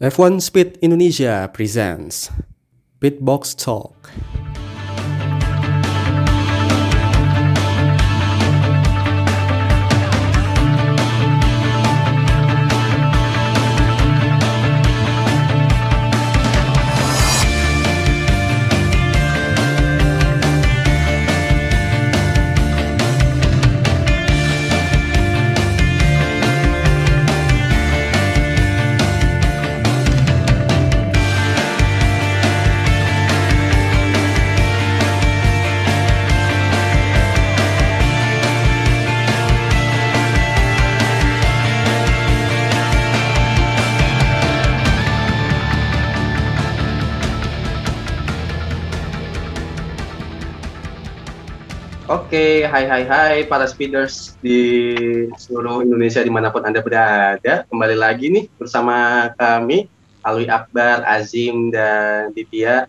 F1 Speed Indonesia presents Pitbox Talk. Hai hai hai para speeders di seluruh Indonesia di mana pun Anda berada. Kembali lagi nih bersama kami, Alwi Akbar, Azim, dan Ditya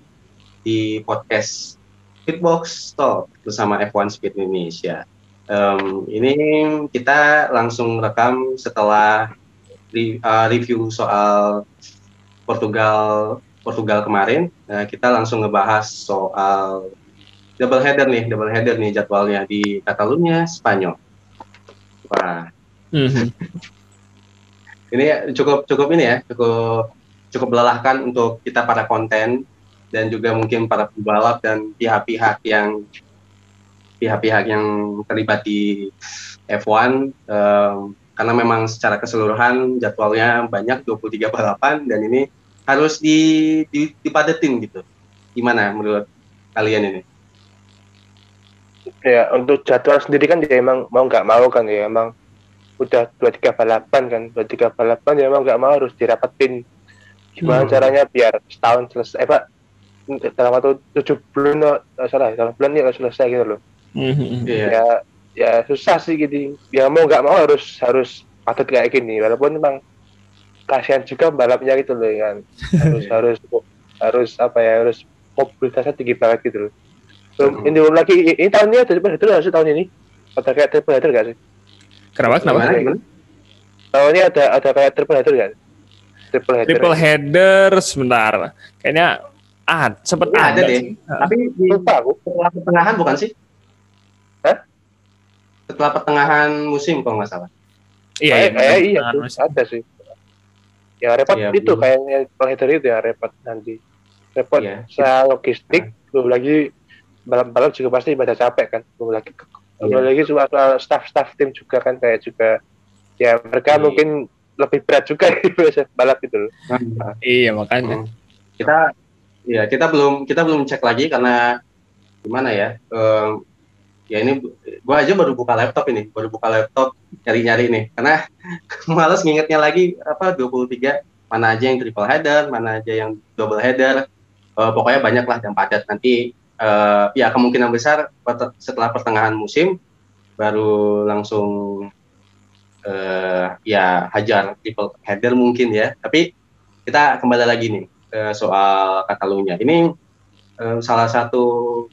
di podcast Fitbox Talk bersama F1 Speed Indonesia. Um, ini kita langsung rekam setelah re, uh, review soal Portugal Portugal kemarin. Nah, kita langsung ngebahas soal double header nih, double header nih jadwalnya di Catalunya, Spanyol. Wah. Mm-hmm. ini cukup cukup ini ya, cukup cukup melelahkan untuk kita para konten dan juga mungkin para pembalap dan pihak-pihak yang pihak-pihak yang terlibat di F1 um, karena memang secara keseluruhan jadwalnya banyak 23 balapan dan ini harus di, di dipadetin gitu. Gimana menurut kalian ini? Ya untuk jadwal sendiri kan dia emang mau nggak mau kan ya emang udah dua tiga balapan kan dua tiga balapan ya emang nggak mau harus dirapetin gimana hmm. caranya biar setahun selesai eh pak dalam waktu tujuh bulan oh, salah dalam bulan ya selesai gitu loh hmm. ya yeah. ya susah sih gitu ya mau nggak mau harus harus padat kayak gini walaupun memang kasihan juga balapnya gitu loh kan harus harus harus apa ya harus mobilitasnya tinggi banget gitu loh belum ini belum lagi ini tahun ini ada triple header nggak sih tahun ini? Ada kayak triple header nggak sih? Kenapa? Kenapa? Tahun ini ada ada kayak triple header nggak? Triple header. Triple header sebentar. Kayaknya ah sempet ya, ada, deh. tapi lupa aku. setelah pertengahan bukan sih? Hah? setelah pertengahan musim kalau nggak salah. Iya iya, iya, iya ada sih. Ya repot ya, itu kayaknya triple header itu ya repot nanti. Repot ya, saya logistik nah. belum lagi balap-balap juga pasti pada capek kan. Belum lagi belum yeah. lagi soal, soal staff-staff tim juga kan kayak juga ya mereka yeah. mungkin lebih berat juga balap itu nah, iya makanya. Hmm. kita ya kita belum kita belum cek lagi karena gimana ya um, ya ini gua aja baru buka laptop ini baru buka laptop nyari-nyari nih. Karena males ngingetnya lagi apa 23 mana aja yang triple header mana aja yang double header. Uh, pokoknya banyak lah yang padat. Nanti uh, ya kemungkinan besar setelah pertengahan musim baru langsung uh, ya hajar triple header mungkin ya. Tapi kita kembali lagi nih ke soal Katalunya. Ini uh, salah satu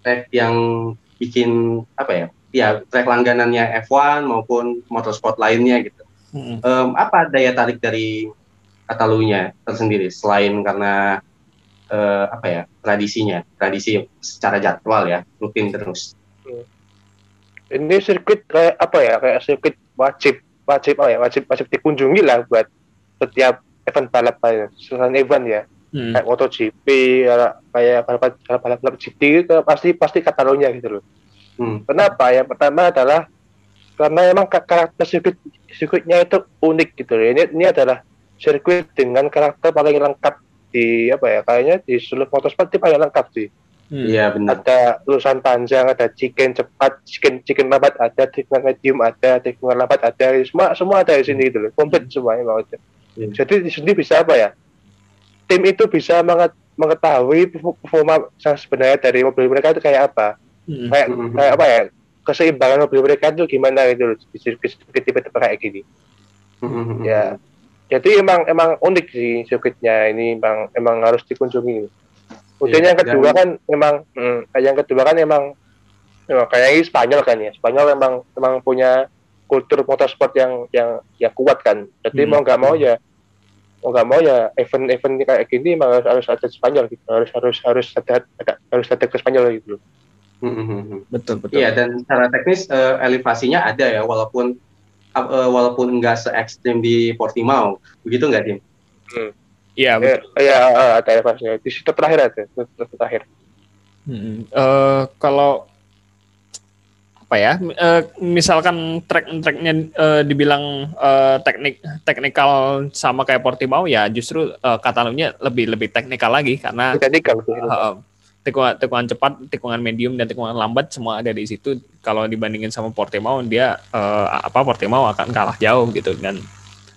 track yang bikin apa ya? Ya track langganannya F1 maupun motorsport lainnya gitu. Hmm. Um, apa daya tarik dari Katalunya tersendiri selain karena uh, apa ya tradisinya tradisi secara jadwal ya rutin terus. Ini sirkuit kayak apa ya kayak sirkuit wajib wajib apa ya wajib wajib dikunjungi lah buat setiap event balap ya selain event ya. Hmm. kayak MotoGP kayak balap balap balap itu pasti pasti Catalonia gitu loh. Hmm. kenapa? Yang pertama adalah karena emang karakter sirkuit sirkuitnya itu unik gitu loh. Ini ini adalah sirkuit dengan karakter paling lengkap di apa ya kayaknya di seluruh motorsport itu paling lengkap sih hmm. iya hmm. benar ada lulusan panjang ada chicken cepat chicken chicken lambat ada tikungan medium ada tikungan lambat ada semua semua ada di sini gitu loh komplit hmm. semuanya mau hmm. jadi di sini bisa apa ya tim itu bisa mengetahui performa yang sebenarnya dari mobil mereka itu kayak apa hmm. kayak hmm. kayak apa ya keseimbangan mobil mereka itu gimana gitu loh di sirkuit tipe-tipe kayak gini hmm. ya jadi emang emang unik sih sirkuitnya ini emang emang harus dikunjungi kemudian yeah, yang kedua kan emang hmm, yang kedua kan emang emang kayak Spanyol kan ya Spanyol emang emang punya kultur motorsport yang yang yang kuat kan jadi hmm. mau nggak mau ya mau nggak mau ya event-event kayak gini emang harus, harus ada Spanyol gitu harus harus harus ada, ada harus ada ke Spanyol gitu loh Mhm. Betul betul. Iya dan secara teknis eh, elevasinya ada ya walaupun eh, walaupun nggak se ekstrim di Portimao begitu nggak Dim? Iya ya, betul. ya eh, ada elevasinya di situ terakhir situ terakhir Mm-mm. Eh, kalau apa ya? eh, misalkan track-tracknya eh, dibilang eh, teknik teknikal sama kayak Portimao ya justru eh, Catalunya lebih lebih teknikal lagi karena teknikal eh, tikungan tikungan cepat, tikungan medium dan tikungan lambat semua ada di situ. Kalau dibandingin sama Portimao dia eh, apa Portimao akan kalah jauh gitu dan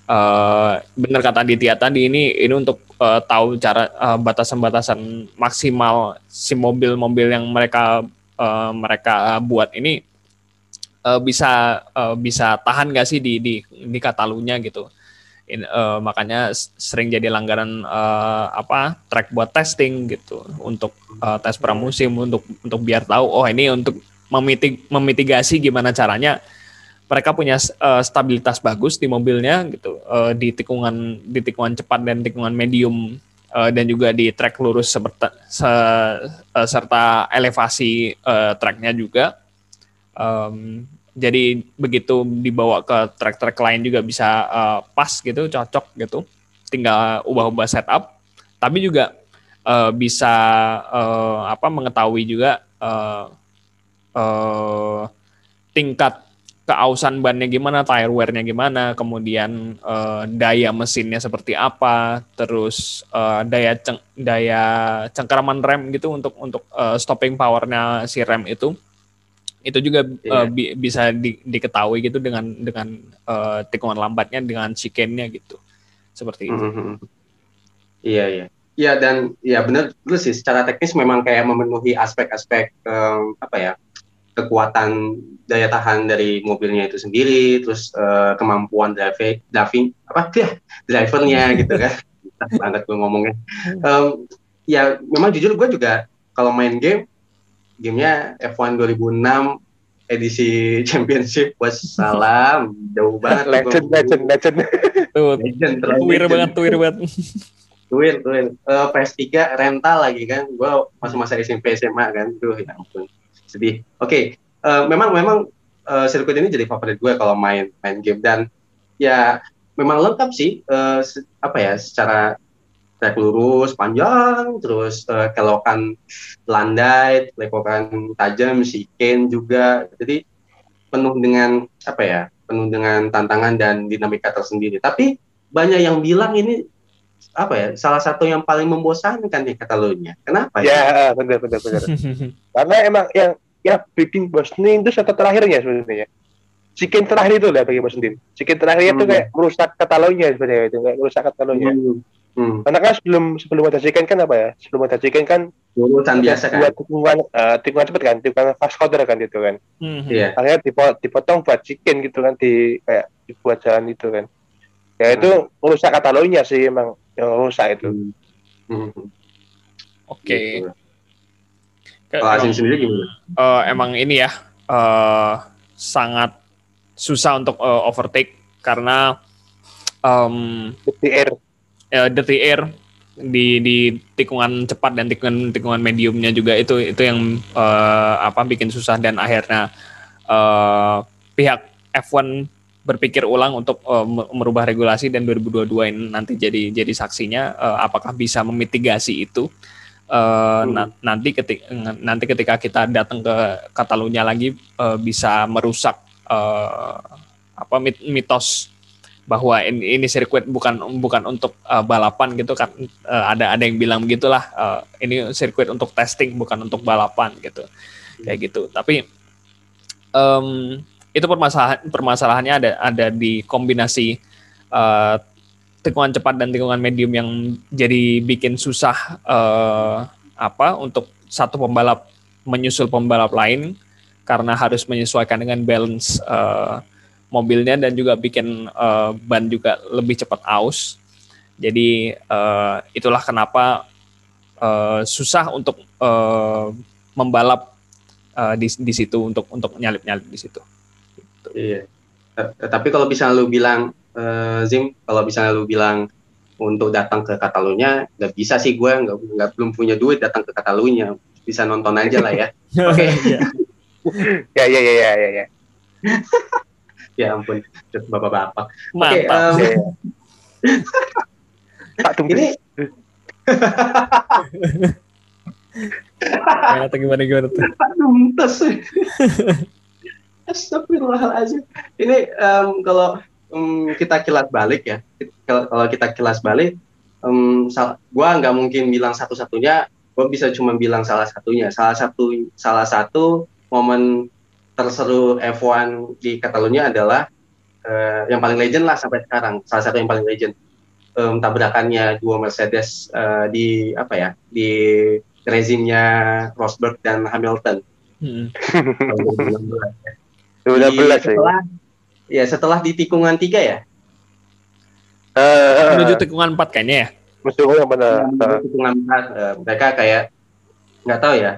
eh benar kata Ditya tadi ini ini untuk eh, tahu cara eh, batasan-batasan maksimal si mobil-mobil yang mereka eh, mereka buat ini eh, bisa eh, bisa tahan gak sih di di di Katalunya gitu. In- eh, makanya sering jadi langganan eh, apa track buat testing gitu. Untuk eh, tes pramusim untuk untuk biar tahu oh ini untuk memitig memitigasi gimana caranya mereka punya eh, stabilitas bagus di mobilnya gitu. Eh, di tikungan di tikungan cepat dan tikungan medium eh, dan juga di track lurus seperti se- eh, serta elevasi eh, tracknya juga Em, jadi begitu dibawa ke track-track lain juga bisa eh, pas gitu cocok gitu. Tinggal ubah-ubah setup. Tapi juga eh, bisa eh, apa mengetahui juga eh, eh, tingkat keausan bannya gimana, tire wear-nya gimana, kemudian eh, daya mesinnya seperti apa, terus eh, daya ceng- daya cengkeraman rem gitu untuk untuk eh, stopping powernya si rem itu itu juga eh, Iya. bi- bisa di- diketahui gitu dengan dengan eh, tikungan lambatnya dengan chicane-nya gitu seperti itu. Mhm. Iya iya. Iya dan ya benar benar sih secara teknis memang kayak memenuhi aspek-aspek em, apa ya kekuatan daya tahan dari mobilnya itu sendiri, terus eh, kemampuan drive driving apa ya drivernya gitu kan. Banget gue ngomongnya. Em, ya memang jujur gue juga kalau main game gamenya F1 2006 edisi championship wassalam jauh banget tuh legend legend legend Tuh, legend terlalu tuir banget, tuir banget. Tuin, tuin. Eh, PS3 rental lagi kan. Gua masa-masa SMP SMA kan. Duh, ya ampun. Sedih. Oke, eh, memang memang eh, sirkuit ini jadi favorit gue kalau main main game dan ya memang lengkap sih se- apa ya secara track lurus panjang terus eh, kelokan landai, lekokan tajam, chicane juga. Jadi penuh dengan apa ya? penuh dengan tantangan dan dinamika tersendiri. Tapi banyak yang bilang ini apa ya salah satu yang paling membosankan di Catalunya. Kenapa ya benar benar benar karena emang yang ya bikin bosenin itu satu terakhirnya sebenarnya chicken terakhir itu lah bagi bosenin chicken terakhir itu Hmm. kayak merusak Catalonia sebenarnya itu kayak merusak Catalonia Hmm. Hmm. karena kan sebelum sebelum ada chicken kan apa ya sebelum ada chicken kan Urusan biasa kan. buat tikungan eh, tikungan cepet kan tikungan fast counter kan itu kan Mhm. Iya. akhirnya dipo- dipotong buat chicken gitu kan di kayak dibuat jalan itu kan ya itu Hmm. merusak Catalonia sih emang yang rusak itu Hmm. Hmm. Oke. Gitu. Ke- Kalau Asim emang- sendiri gimana? eh, emang ini ya eh, sangat susah untuk eh, overtake karena di air eh, dirty air di di tikungan cepat dan tikungan tikungan mediumnya juga. Itu itu yang eh, apa bikin susah dan akhirnya eh, pihak F1 berpikir ulang untuk me- merubah regulasi dan 2022 ini nanti jadi jadi saksinya eh, apakah bisa memitigasi itu. Eh, na- nanti ketika nanti ketika kita datang ke Catalunya lagi eh, bisa merusak eh, apa mit- mitos bahwa ini, ini sirkuit bukan bukan untuk eh, balapan gitu kan. Eh, ada ada yang bilang begitulah eh, ini sirkuit untuk testing bukan untuk balapan gitu. Kayak gitu. Tapi em, itu permasalahan permasalahannya ada ada di kombinasi eh, tikungan cepat dan tikungan medium yang jadi bikin susah eh, apa untuk satu pembalap menyusul pembalap lain karena harus menyesuaikan dengan balance eh, mobilnya dan juga bikin eh, ban juga lebih cepat aus. Jadi eh, itulah kenapa eh, susah untuk eh, membalap eh, di di situ untuk untuk nyalip nyalip di situ. Iya. Eh, Tapi kalau bisa lu bilang eh, Zim, kalau bisa lu bilang untuk datang ke Catalunya nggak bisa sih gue nggak nggak belum punya duit datang ke Catalunya bisa nonton aja lah ya oke ya ya ya ya ya ya ya ampun bapak-bapak. Mantap. Oke, em, Pak tunggu ini Ya, atau gimana gimana tuh? Tuntas Astagfirullahaladzim. Ini em, kalau em, kita kilas balik ya, kalau kita kilas balik, sal- gua nggak mungkin bilang satu-satunya, gua bisa cuma bilang salah satunya. Salah satu salah satu momen terseru F1 di Catalunya adalah eh, yang paling legend lah sampai sekarang. Salah satu yang paling legend. Em, tabrakannya dua Mercedes eh, di apa ya di rezimnya Rosberg dan Hamilton. Tahun 2016 ya. 2016 Di- ya setelah ya setelah di tikungan tiga ya Eh, menuju tikungan 4 kayaknya ya Mesti gue yang benar. Di tikungan empat eh, mereka kayak nggak tahu ya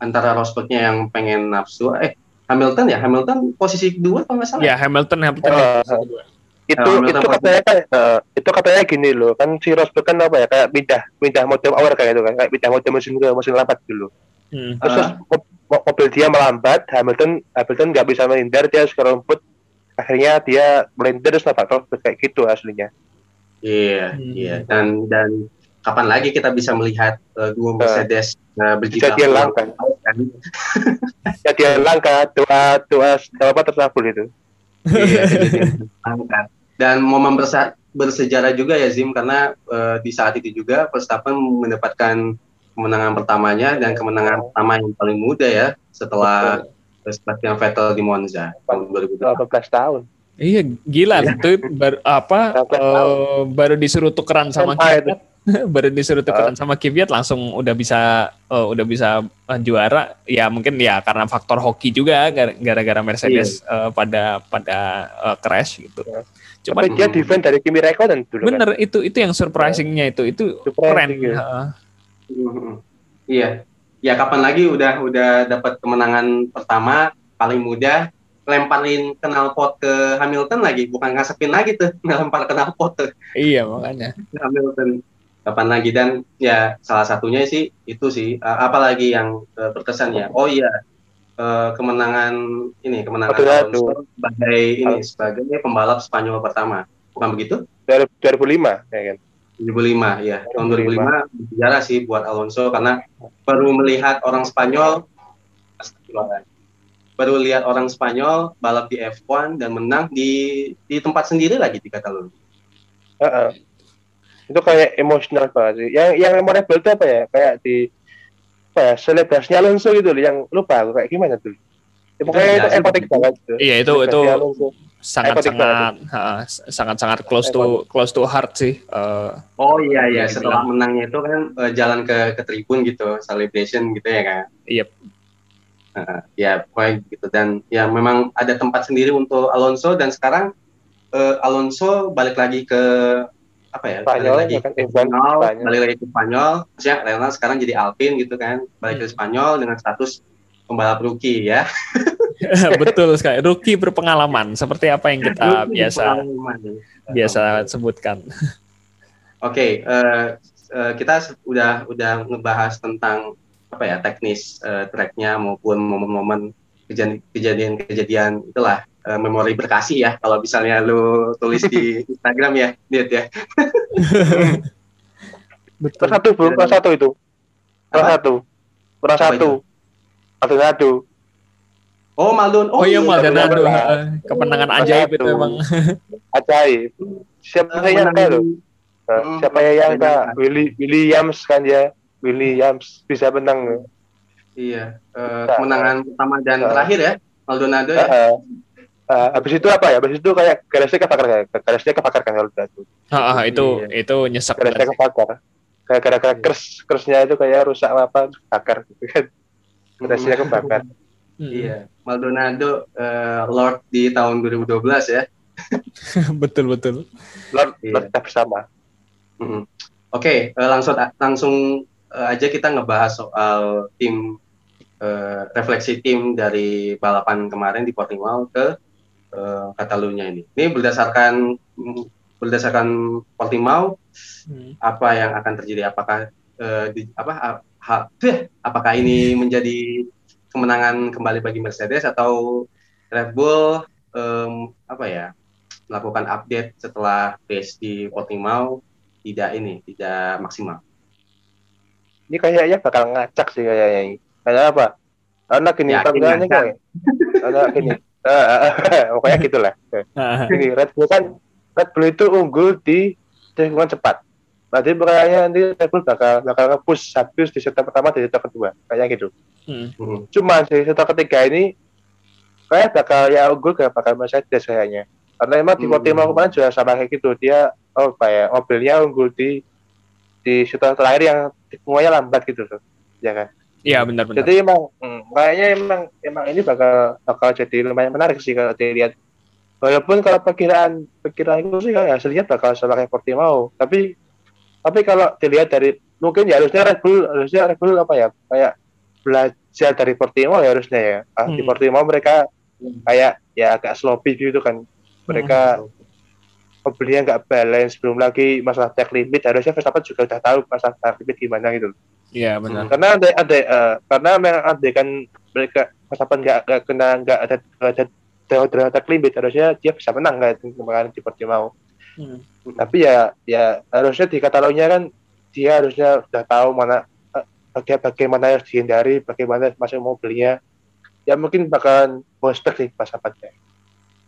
antara Rosbergnya yang pengen nafsu eh Hamilton ya Hamilton posisi kedua kalau nggak salah ya Hamilton Hamilton Eh, ya. eh. itu Nah, itu katanya kan eh, itu katanya gini loh kan si Rosberg kan apa ya kayak pindah pindah mode awal kayak itu kan kayak pindah mode mesin ke mesin lambat dulu Mm. terus, Ah. terus mo- mo- mobil dia melambat Hamilton Hamilton nggak bisa menghindar dia harus ke rumput akhirnya dia melintir terus nabrak Rosberg kayak gitu aslinya iya Hmm. iya dan dan kapan lagi kita bisa melihat eh, dua Mercedes eh, berjibaku Kejadian langka. kan? dia langka doa doa apa terkabul itu Iya, langka. Dan momen bersa- bersejarah juga ya Zim karena eh, di saat itu juga Verstappen mendapatkan kemenangan pertamanya dan kemenangan pertama yang paling muda ya setelah Sebastian Vettel di Monza tahun 2008. 18 tahun Iya gila itu baru apa eh, baru disuruh tukeran sama Kvyat baru disuruh tukeran sama Kvyat langsung udah bisa eh, udah bisa eh, juara ya mungkin ya karena faktor hoki juga gar- gara-gara Mercedes eh, pada pada eh, crash gitu. Cuman tapi dia defend dari Kimi Räikkönen dulu kan bener itu itu yang surprisingnya itu itu Surprising, keren. ya. Iya. Ya kapan lagi udah udah dapat kemenangan pertama paling muda lemparin knalpot ke Hamilton lagi bukan ngasepin lagi tuh ngelempar knalpot tuh Iya makanya. Hamilton kapan lagi? Dan ya salah satunya sih itu sih. Uh, apalagi yang uh, berkesan ya. Oh iya uh, kemenangan ini kemenangan Alonso betul. sebagai ini sebagai pembalap Spanyol pertama. Bukan begitu? 2005 ya kan? 2005 ya tahun 2005 sejarah sih buat Alonso karena baru melihat orang Spanyol baru lihat orang Spanyol balap di F1 dan menang di di tempat sendiri lagi di Catalunya Heeh. Itu kayak emosional banget sih yang yang memorable itu apa ya kayak di apa ya selebrasinya Alonso gitu loh yang lupa aku kayak gimana tuh ya, pokoknya itu epotek banget tuh. Iya itu itu Alonso. sangat sangat sangat sangat close to close to heart sih. Eh, Oh iya iya Bisa setelah dibilang. menangnya itu kan eh, jalan ke ke tribun gitu celebration gitu ya kan. Yep. Heeh, ya pokoknya gitu dan ya memang ada tempat sendiri untuk Alonso dan sekarang eh, Alonso balik lagi ke apa ya Spanyol, balik lagi bahkan ke F1 Spanyol, Spanyol. balik lagi ke Spanyol maksudnya Leonardo sekarang jadi Alpine gitu kan balik ke Hmm. Spanyol dengan status pembalap rookie ya betul sekali. Rookie berpengalaman seperti apa yang kita Rookie biasa pengalaman. biasa sebutkan. Oke, eh, eh, kita udah udah ngebahas tentang apa ya teknis eh, tracknya maupun momen-momen kejadian- kejadian-kejadian itulah eh, memori berkasih ya kalau misalnya lu tulis di Instagram ya, lihat ya. Kelas satu bro, kelas satu itu. Kelas satu. Kelas satu. Satu satu. Oh Maldon, Oh, iya Maldonado, benar. heeh. kemenangan ajaib itu emang. Ajaib. Siapa yang nyangka loh? Nah, Hmm, siapa yang nyangka? menang. Willy Williams kan ya. Williams bisa menang. Iya, eh, kemenangan pertama dan terakhir ya, Maldonado ya. Eh, habis itu apa ya? Habis itu kayak garasnya kebakar kan? Garasnya kebakar kan kalau itu. Heeh, itu Iya. itu nyesek sih. kebakar. Kayak gara-gara Iya. kers kersnya itu kayak rusak apa bakar gitu kan. Garasnya kebakar. Hmm. Iya, Maldonado eh, Lord di tahun 2012 ya. betul betul. Lord, Iya. Lord kita bersama. Mm-mm. Oke, eh, langsung langsung eh, aja kita ngebahas soal tim eh, refleksi tim dari balapan kemarin di Portimao ke eh, Catalunya ini. Ini berdasarkan mm, berdasarkan Portimao hmm. apa yang akan terjadi? Apakah uh, di, apa ha, apakah ini menjadi kemenangan kembali bagi Mercedes atau Red Bull um, apa ya melakukan update setelah race di Portimao tidak ini tidak maksimal. Ini kayaknya bakal ngacak sih kayaknya ini. Karena apa? Karena gini ya, kayak karena gini pokoknya gitulah ini Red Bull kan Red Bull itu unggul di tikungan cepat. Berarti perayaan nanti Red Bull bakal bakal ngepush habis di set pertama di set kedua, kayak gitu. Hmm. hmm. Cuma di set ketiga ini kayak bakal ya unggul gak bakal Mercedes kayaknya. Karena emang di hmm. Portimao kemarin juga sama kayak gitu, dia oh kayak mobilnya unggul di di set terakhir yang semuanya lambat gitu tuh, ya kan? Iya benar-benar. Jadi emang hmm, kayaknya emang emang ini bakal bakal jadi lumayan menarik sih kalau dilihat walaupun kalau perkiraan perkiraan itu sih kayak hasilnya bakal sama kayak Portimao tapi tapi kalau dilihat dari mungkin ya harusnya Red Bull harusnya Red Bull apa ya kayak belajar dari Portimao ya harusnya ya ah, hmm. di Portimao mereka kayak ya agak sloppy gitu kan mereka hmm. mobilnya nggak balance belum lagi masalah tag limit harusnya Verstappen juga udah tahu masalah tag limit gimana gitu Iya benar. Karena ada ada uh, karena memang ada kan mereka Verstappen nggak kena nggak ada, ada Teodoro Limit harusnya dia bisa menang kan kemarin di Portimao. Hmm. Tapi ya ya harusnya di Catalonia kan dia harusnya sudah tahu mana bagian bagaimana harus dihindari, bagaimana masuk mobilnya. Ya mungkin bakalan poster sih pas apa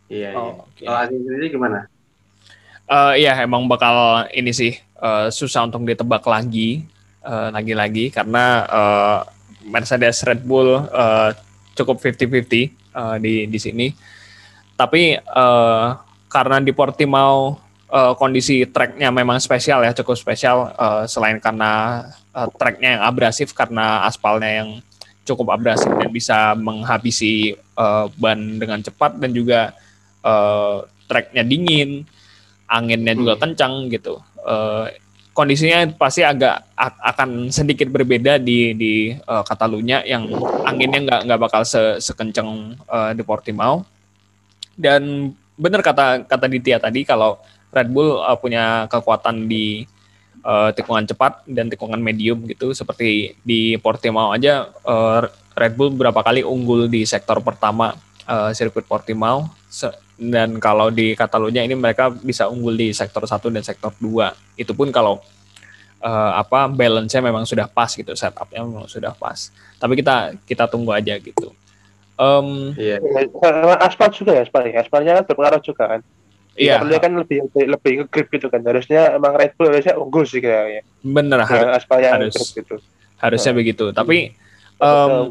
Iya, oh, iya. Okay. Kalau sendiri gimana? Uh, iya, emang bakal ini sih uh, susah untuk ditebak lagi, uh, lagi-lagi karena uh, Mercedes Red Bull uh, cukup 50-50 uh, di di sini. Tapi uh, karena di Portimao uh, kondisi tracknya memang spesial ya, cukup spesial uh, selain karena uh, tracknya yang abrasif karena aspalnya yang cukup abrasif dan bisa menghabisi uh, ban dengan cepat dan juga uh, tracknya dingin, anginnya juga hmm. kencang gitu. Uh, kondisinya pasti agak akan sedikit berbeda di di uh, Catalunya yang anginnya nggak nggak bakal se sekenceng uh, di Portimao dan benar kata kata Ditya tadi kalau Red Bull uh, punya kekuatan di uh, tikungan cepat dan tikungan medium gitu seperti di Portimao aja uh, Red Bull berapa kali unggul di sektor pertama uh, sirkuit Portimao dan kalau di Catalunya ini mereka bisa unggul di sektor 1 dan sektor 2 itu pun kalau uh, apa balance-nya memang sudah pas gitu setupnya memang sudah pas tapi kita kita tunggu aja gitu um, iya. aspal juga ya aspal ya aspalnya kan berpengaruh juga kan Iya. Aspalnya kan lebih lebih, lebih ngegrip gitu kan. Harusnya emang Red Bull harusnya unggul sih kayaknya. Bener harus. Aspalnya harus. Gitu. Harusnya nah. begitu. Tapi um,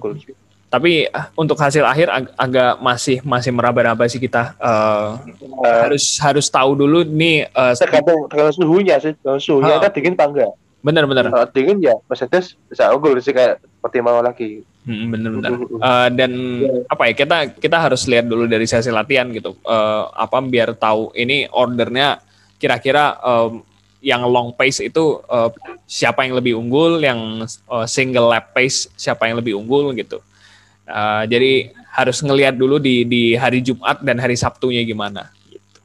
tapi uh, untuk hasil akhir ag agak masih masih meraba-raba sih kita uh, uh, harus harus tahu dulu nih uh, tergantung tergantung suhunya sih kalau suhunya uh, kan dingin apa enggak. Benar-benar kalau dingin ya Mercedes bisa unggul sih kayak seperti mau lagi. Hmm, benar-benar uh, dan yeah. apa ya kita kita harus lihat dulu dari sesi latihan gitu. Uh, apa biar tahu ini ordernya kira-kira um, yang long pace itu uh, siapa yang lebih unggul yang uh, single lap pace siapa yang lebih unggul gitu Uh, jadi harus ngelihat dulu di di hari Jumat dan hari Sabtunya gimana. Gitu.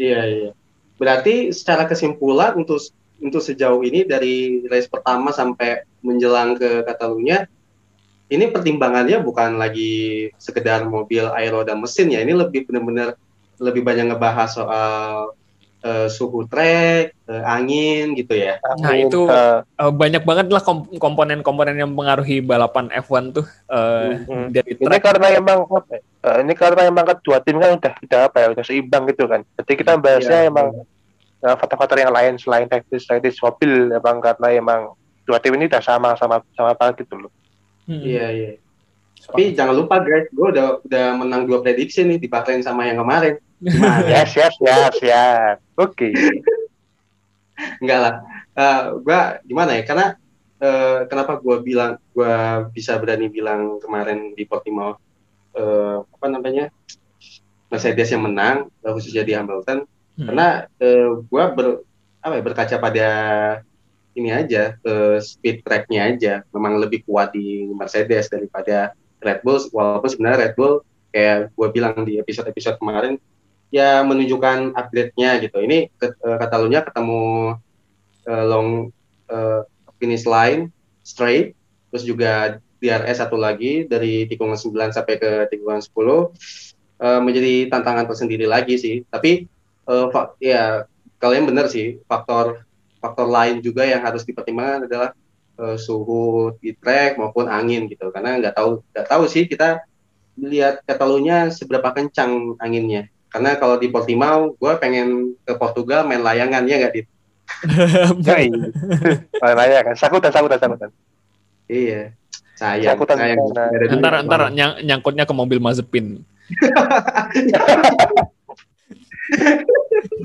Iya iya. Berarti secara kesimpulan untuk untuk sejauh ini dari race pertama sampai menjelang ke Catalunya, ini pertimbangannya bukan lagi sekedar mobil aero dan mesin ya. Ini lebih benar-benar lebih banyak ngebahas soal uh, suhu trek, uh, angin gitu ya. Nah itu uh, banyak banget lah komponen-komponen yang mempengaruhi balapan F1 tuh uh, hmm. dari trek. Ini karena emang apa? Uh, ini karena emang kedua tim kan udah udah apa ya udah seimbang gitu kan. Jadi kita bahasnya ya, emang uh, faktor-faktor yang lain selain teknis teknis mobil emang karena emang dua tim ini udah sama sama sama banget gitu loh. Hmm. Iya iya. Tapi jangan lupa guys, gue udah udah menang dua prediksi nih di Bahrain sama yang kemarin. ya siap siap siap. Oke. Okay. Enggak lah. Uh, eh, gue gimana ya? Karena uh, kenapa gue bilang gue bisa berani bilang kemarin di Portimao uh, apa namanya Mercedes yang menang khususnya di Hamilton hmm. karena uh, gue ber apa ya berkaca pada ini aja uh, speed tracknya aja memang lebih kuat di Mercedes daripada Red Bull walaupun sebenarnya Red Bull kayak gue bilang di episode-episode kemarin ya menunjukkan upgrade-nya gitu. Ini ke, uh, ketemu uh, long uh, finish line straight, terus juga DRS satu lagi dari tikungan 9 sampai ke tikungan 10 uh, menjadi tantangan tersendiri lagi sih. Tapi uh, ya kalian benar sih faktor faktor lain juga yang harus dipertimbangkan adalah uh, suhu di track maupun angin gitu karena nggak tahu nggak tahu sih kita lihat Catalunya seberapa kencang anginnya karena kalau di Portimao gue pengen ke Portugal main layangan ya nggak di main layangan. Sakutan sakutan sakutan. Iya. Sayang sakutan sayang. ntar ntar nyang, nyangkutnya ke mobil Mazepin.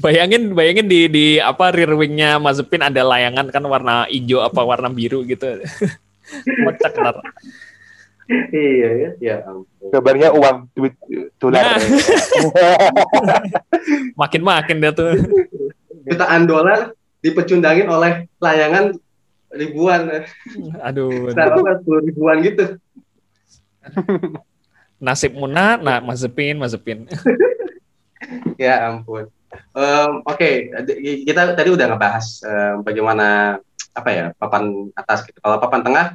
Bayangin bayangin di di apa rear wingnya Mazepin ada layangan kan warna hijau apa warna biru gitu. Kocak ntar iya ya. Ya kabarnya uang duit dolar. Nah. makin makin dia tuh. Jutaan dolar dipecundangin oleh layangan ribuan. Aduh. Sekarang sepuluh ribuan gitu. Nasib Muna nah Mazepin Mazepin. Ya ampun. Um, Oke, okay. kita tadi udah ngebahas um, bagaimana apa ya papan atas gitu. Kalau papan tengah,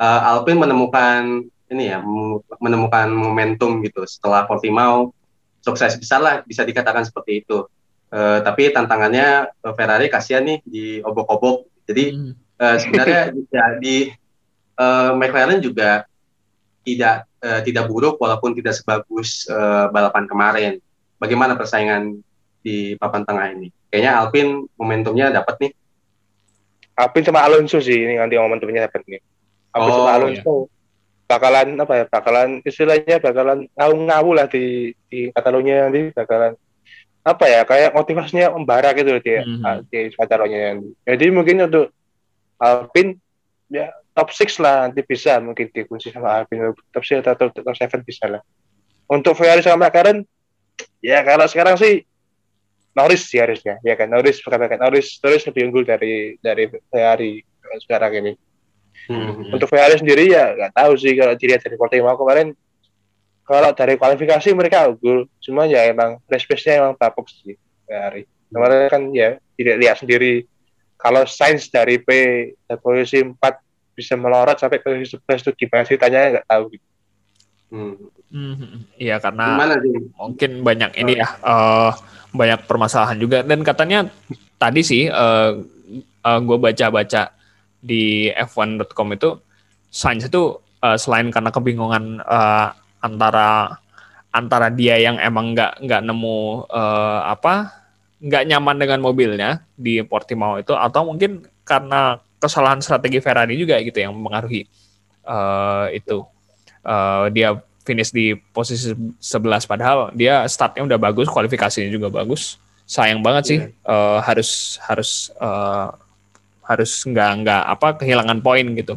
uh, Alpine menemukan ini ya menemukan momentum gitu setelah Portimao sukses besar lah bisa dikatakan seperti itu. Uh, tapi tantangannya uh, Ferrari kasihan nih di obok-obok. Jadi hmm. uh, sebenarnya ya, di uh, McLaren juga tidak uh, tidak buruk walaupun tidak sebagus uh, balapan kemarin. Bagaimana persaingan di papan tengah ini. Kayaknya Alpine momentumnya dapat nih. Alpine sama Alonso sih ini nanti momentumnya dapat nih. Alpine oh, sama Alonso iya. bakalan apa ya? Bakalan istilahnya bakalan ngawu-ngawu lah di di Catalonia nanti bakalan apa ya kayak motivasinya membara gitu loh dia mm -hmm. di Catalonia nanti. Jadi mungkin untuk Alpine ya top 6 lah nanti bisa mungkin dikunci sama Alpine top 6 atau top 7 bisa lah. Untuk Ferrari sama McLaren ya kalau sekarang sih Norris sih harusnya ya kan Norris katakan Norris Norris lebih unggul dari dari Ferrari sekarang ini hmm. untuk Ferrari sendiri ya nggak tahu sih kalau dilihat dari Portimao kemarin kalau dari kualifikasi mereka unggul cuma ya emang race pace-nya emang bapuk sih Ferrari kemarin kan ya tidak lihat sendiri kalau Sainz dari P posisi 4 bisa melorot sampai ke posisi 11 itu gimana ceritanya nggak tahu gitu. Hmm. Hmm, iya karena mungkin banyak ini ya uh, banyak permasalahan juga dan katanya tadi sih uh, uh, gue baca-baca di f1.com itu Sainz itu uh, selain karena kebingungan uh, antara antara dia yang emang nggak nggak nemu uh, apa nggak nyaman dengan mobilnya di Portimao itu atau mungkin karena kesalahan strategi Ferrari juga gitu yang mempengaruhi uh, itu uh, dia finish di posisi 11 padahal dia startnya udah bagus, kualifikasinya juga bagus. Sayang banget sih yeah. uh, harus harus uh, harus nggak nggak apa kehilangan poin gitu.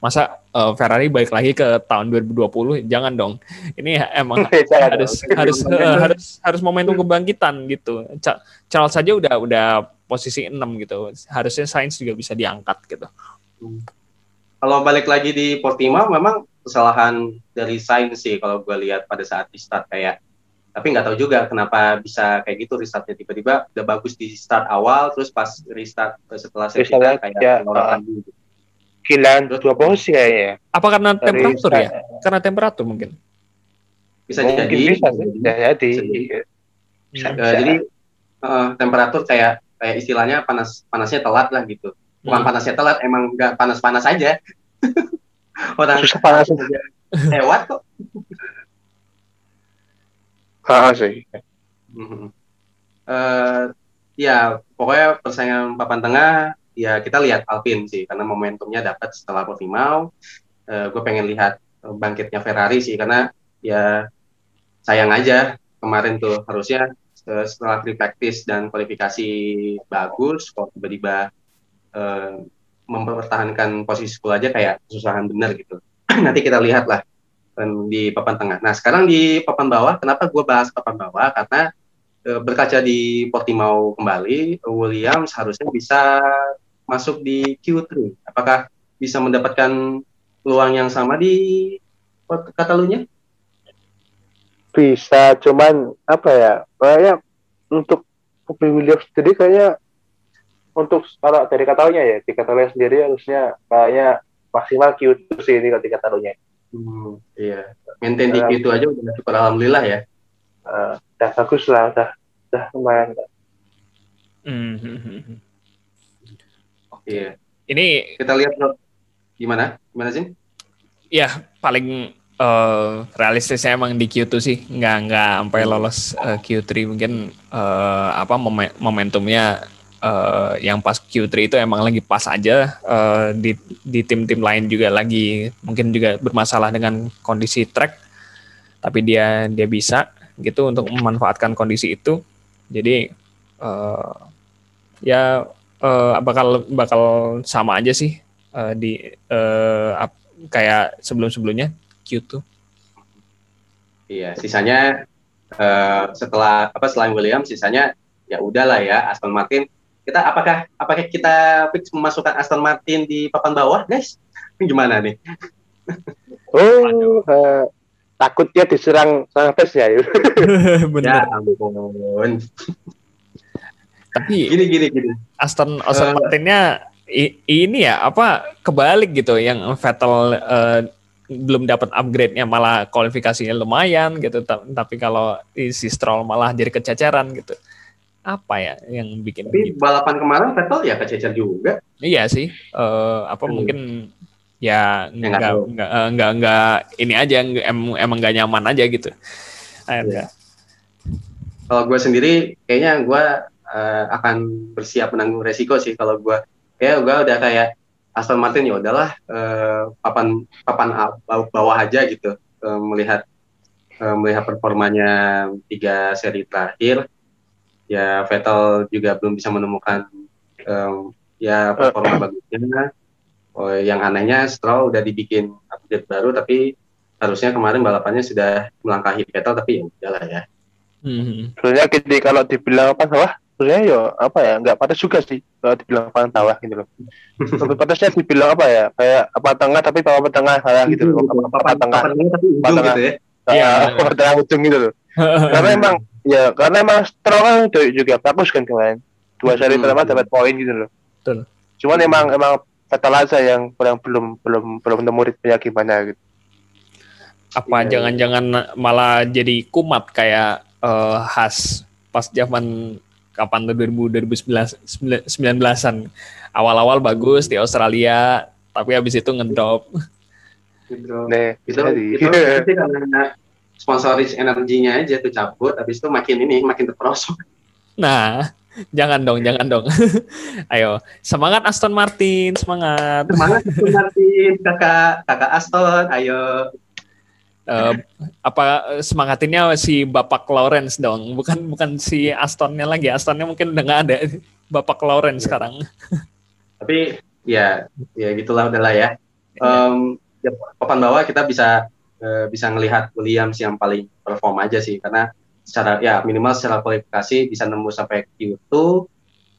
Masa uh, Ferrari balik lagi ke tahun 2020? Jangan dong. Ini emang harus harus uh, harus harus momentum kebangkitan gitu. Charles saja udah udah posisi 6 gitu. Harusnya Sainz juga bisa diangkat gitu. Hmm. Kalau balik lagi di Portimao memang kesalahan dari Sainz sih kalau gue lihat pada saat di start kayak tapi nggak tahu juga kenapa bisa kayak gitu restartnya tiba-tiba udah bagus di start awal terus pas restart setelah safety car kayak ya, uh, gitu. Kilan dua posisi kayaknya. Apa karena dari temperatur ya? Karena temperatur mungkin. Bisa mungkin jadi. Bisa, bisa jadi. Bisa, uh, jadi uh, temperatur kayak kayak istilahnya panas panasnya telat lah gitu. Bukan hmm. panasnya telat, emang nggak panas-panas aja. orang susah panas lewat kok ah sih. Uh, ya pokoknya persaingan papan tengah ya kita lihat Alpine sih karena momentumnya dapat setelah Portimao. Uh, eh, gue pengen lihat bangkitnya Ferrari sih karena ya sayang aja kemarin tuh harusnya setelah free practice dan kualifikasi bagus kok tiba-tiba uh, mempertahankan posisi 10 aja kayak kesusahan benar gitu. Nanti kita lihat lah di papan tengah. Nah sekarang di papan bawah, kenapa gue bahas papan bawah? Karena e, berkaca di Portimao kembali, Williams harusnya bisa masuk di Q3. Apakah bisa mendapatkan peluang yang sama di Katalunya? bisa cuman apa ya kayaknya untuk Bobby Williams sendiri kayaknya untuk kalau dari katalonya ya di katalonya sendiri harusnya kayaknya maksimal Q2 sih ini kalau di katalonya Hmm, iya. Maintain di Q2 aja udah cukup alhamdulillah ya. uh, udah bagus lah udah udah lumayan Hmm, hmm, hmm. Iya. Ini Kita lihat loh. Gimana? Gimana sih? ya paling eh, realistisnya emang di Q2 sih nggak nggak sampai lolos eh, Q3 mungkin eh, apa momen- momentumnya eh, yang pas Q3 itu emang lagi pas aja eh, di di tim-tim lain juga lagi mungkin juga bermasalah dengan kondisi track tapi dia dia bisa gitu untuk memanfaatkan kondisi itu jadi eh, ya eh, bakal bakal sama aja sih eh, di eh, ap- kayak sebelum-sebelumnya Q2 Iya, sisanya eh, setelah apa selain William, sisanya ya udahlah ya Aston Martin. Kita apakah apakah kita fix memasukkan Aston Martin di papan bawah, guys? Gimana nih? oh eh, takutnya diserang sama pes ya Ya bener ampun. tapi Gini gini gini. Aston Aston Eh. Martinnya i- ini ya apa kebalik gitu yang Vettel eh, belum dapat upgrade-nya malah kualifikasinya lumayan gitu Ta- tapi kalau si Stroll malah jadi kececeran gitu apa ya yang bikin Tapi gitu? balapan kemarin Vettel ya kececer juga. iya sih eh, apa Hmm. mungkin ya Ya, nggak nggak tahu. nggak eh, nggak nggak ini aja em- emang nggak nyaman aja gitu akhirnya Kalau gue sendiri, kayaknya gue eh, akan bersiap menanggung resiko sih. Kalau gue, ya gue udah kayak Aston Martin ya udahlah eh, papan papan bawah, aja gitu eh, melihat eh, melihat performanya tiga seri terakhir. Ya Vettel juga belum bisa menemukan em, ya performa bagusnya. Oh, yang anehnya Stroll udah dibikin update baru, tapi harusnya kemarin balapannya sudah melangkahi Vettel, tapi ya udahlah ya. Hmm. sebenarnya gini kalau dibilang apa bawah sebenarnya ya apa ya nggak panas juga sih kalau dibilang papan bawah gitu loh lebih panasnya dibilang apa ya kayak apa tengah tapi bawah tengah kayak gitu loh apa, apa papan tengah papan tengah tapi ujung gitu ya. Iya. Ah, apa tengah ujung gitu loh karena emang ya karena emang Stroll kan juga bagus kan kemarin. Dua seri Hmm. pertama dapat poin gitu loh. Betul. cuman emang emang aja yang kurang belum belum belum nemu ritmenya gimana gitu. Apa Iya, jangan-jangan malah jadi kumat kayak eh, khas pas zaman kapan tuh 2000 2019 19-an awal-awal bagus di Australia tapi habis itu ngedrop. Nih Itu, jadi. itu, itu sih karena sponsoris energinya aja tuh cabut, habis itu makin ini makin terperosok. nah jangan dong jangan dong ayo semangat Aston Martin semangat Semangat Aston Martin, kakak kakak Aston, ayo. Eh, apa semangatinnya si Bapak Lawrence dong bukan bukan si Astonnya lagi Astonnya mungkin udah nggak ada Bapak Lawrence Iya. sekarang Tapi ya ya gitulah udahlah ya. Em, ya, papan bawah kita bisa eh, bisa ngelihat Williams yang paling perform aja sih karena secara ya minimal secara kualifikasi bisa nembus sampai Q2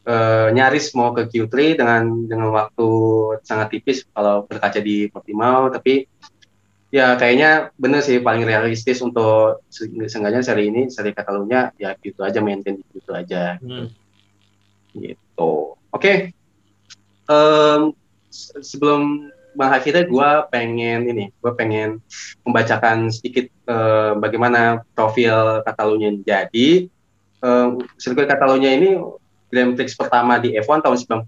eh, nyaris mau ke Q3 dengan dengan waktu sangat tipis kalau berkaca di Portimao tapi ya kayaknya bener sih paling realistis untuk se- seenggaknya seri ini seri Catalunya ya gitu aja maintain di gitu aja Hmm. gitu. Oke. Em, se- sebelum mengakhiri gue pengen ini, gue pengen membacakan sedikit eh, bagaimana profil Catalunya ini. Jadi em, sirkuit Catalunya ini Grand Prix pertama di F1 tahun 91.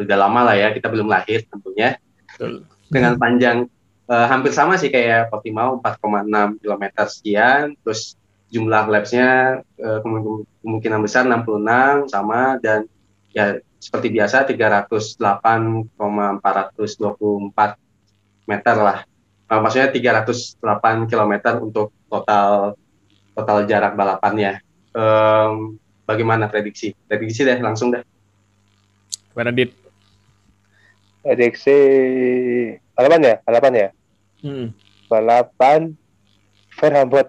Udah lama lah ya, kita belum lahir tentunya. Betul. Dengan panjang eh, hampir sama sih kayak Portimao 4,6 km sekian, terus jumlah lapsnya eh, kemungkin- kemungkinan besar 66 sama dan ya seperti biasa 308,424 meter lah. Eh, maksudnya 308 km untuk total total jarak balapannya. Em, bagaimana prediksi? Prediksi deh langsung deh. Gimana Dit? prediksi balapan ya balapan ya Hmm. balapan Verhambot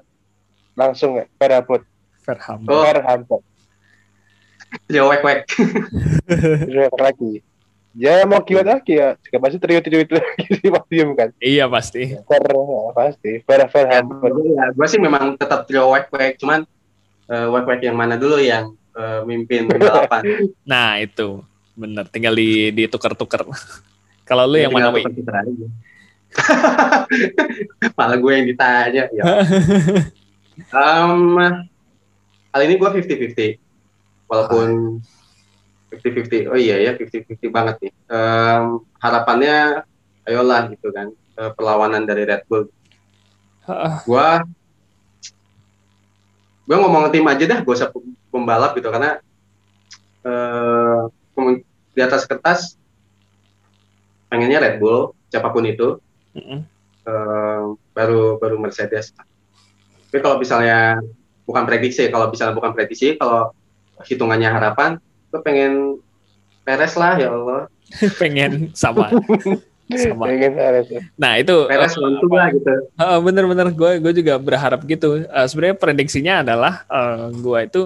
langsung ya Verhambot Verham. Oh. Verhambot Yo wek wek. Driver lagi? Ya mau gimana lagi ya. Juga pasti trio-trio itu lagi di podium kan iya pasti. Fair ya, pasti. Fair fair ya, ya, gue sih memang tetap trio wek wek cuman uh, wek wek yang mana dulu yang uh, mimpin balapan nah itu. Bener tinggal di ditukar-tukar kalau lu ya, yang mana Wei? malah gue yang ditanya ya. Um, kali ini gue 50-50 walaupun 50-50 oh iya ya 50-50 banget nih. Um, harapannya ayolah gitu kan uh, perlawanan dari Red Bull. Gua gua ngomong tim aja dah gua usah pembalap gitu. Karena uh, di atas kertas pengennya Red Bull siapa pun itu. Mm -hmm. uh, baru baru Mercedes tapi kalau misalnya bukan prediksi kalau misalnya bukan prediksi kalau hitungannya harapan gue pengen Peres lah ya Allah. Pengen sama. Sama. Pengen Peres nah itu Peres uh, lah gitu. Uh, bener-bener. Gue gue juga berharap gitu. Uh, sebenarnya prediksinya adalah uh, gue itu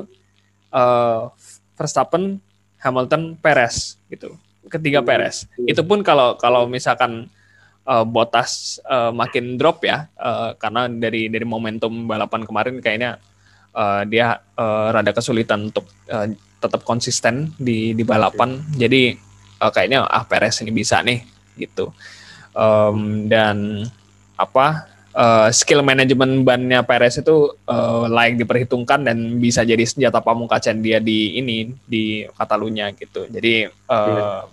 uh, Verstappen Hamilton Peres gitu. Ketiga hmm. Peres hmm. itu pun kalau kalau misalkan uh, Botas uh, makin drop ya uh, karena dari dari momentum balapan kemarin kayaknya uh, dia uh, rada kesulitan untuk uh, tetap konsisten di di balapan. Jadi uh, kayaknya ah Perez ini bisa nih gitu. Um, dan apa uh, skill manajemen bannya Perez itu uh, layak diperhitungkan dan bisa jadi senjata pamungkasan dia di ini di Katalunya gitu. Jadi uh,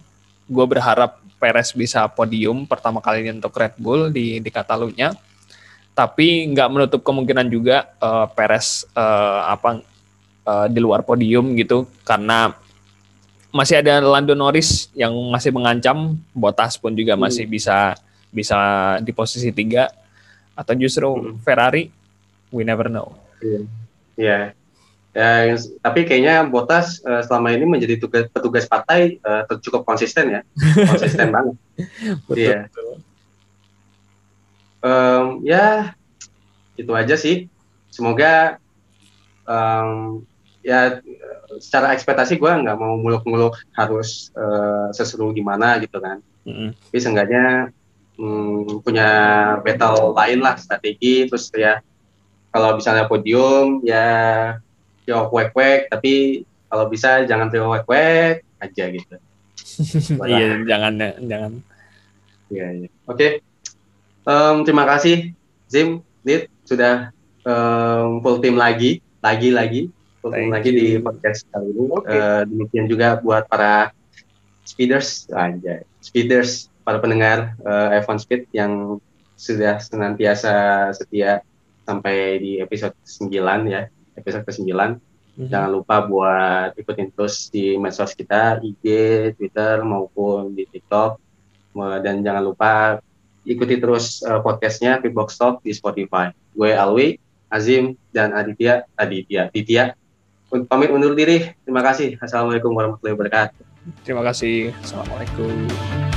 gue berharap Perez bisa podium pertama kalinya untuk Red Bull di di Katalunya. Tapi nggak menutup kemungkinan juga uh, Perez uh, apa uh, di luar podium gitu karena masih ada Lando Norris yang masih mengancam, Bottas pun juga hmm. masih bisa bisa di posisi tiga atau justru hmm. Ferrari, we never know. Iya, yeah. yeah. ya, tapi kayaknya Bottas uh, selama ini menjadi tugas, petugas partai uh, cukup konsisten ya, konsisten banget. Betul. Yeah. betul. Um, ya, itu aja sih. Semoga um, ya secara ekspektasi gue nggak mau muluk-muluk harus uh, seseru gimana gitu kan. Mm-hmm. Tapi seenggaknya hmm, punya battle lain lah strategi terus ya kalau misalnya podium ya trio wek wek tapi kalau bisa jangan trio wek wek aja gitu. Iya jangan ya jangan. Iya iya. Oke. Okay. Um, terima kasih Zim, Nit sudah um, full team lagi lagi lagi ketemu lagi di podcast kali ini. Okay. Uh, eh, demikian juga buat para speeders, aja speeders, para pendengar uh, F1 Speed yang sudah senantiasa setia sampai di episode 9 ya, episode ke-9. Mm-hmm. Jangan lupa buat ikutin terus di medsos kita, IG, Twitter maupun di TikTok. Dan jangan lupa ikuti terus uh, podcastnya Pitbox Talk di Spotify. Gue Alwi, Azim, dan Aditya, Aditya, Aditya pamit undur diri. Terima kasih. Assalamualaikum warahmatullahi wabarakatuh. Terima kasih. Assalamualaikum.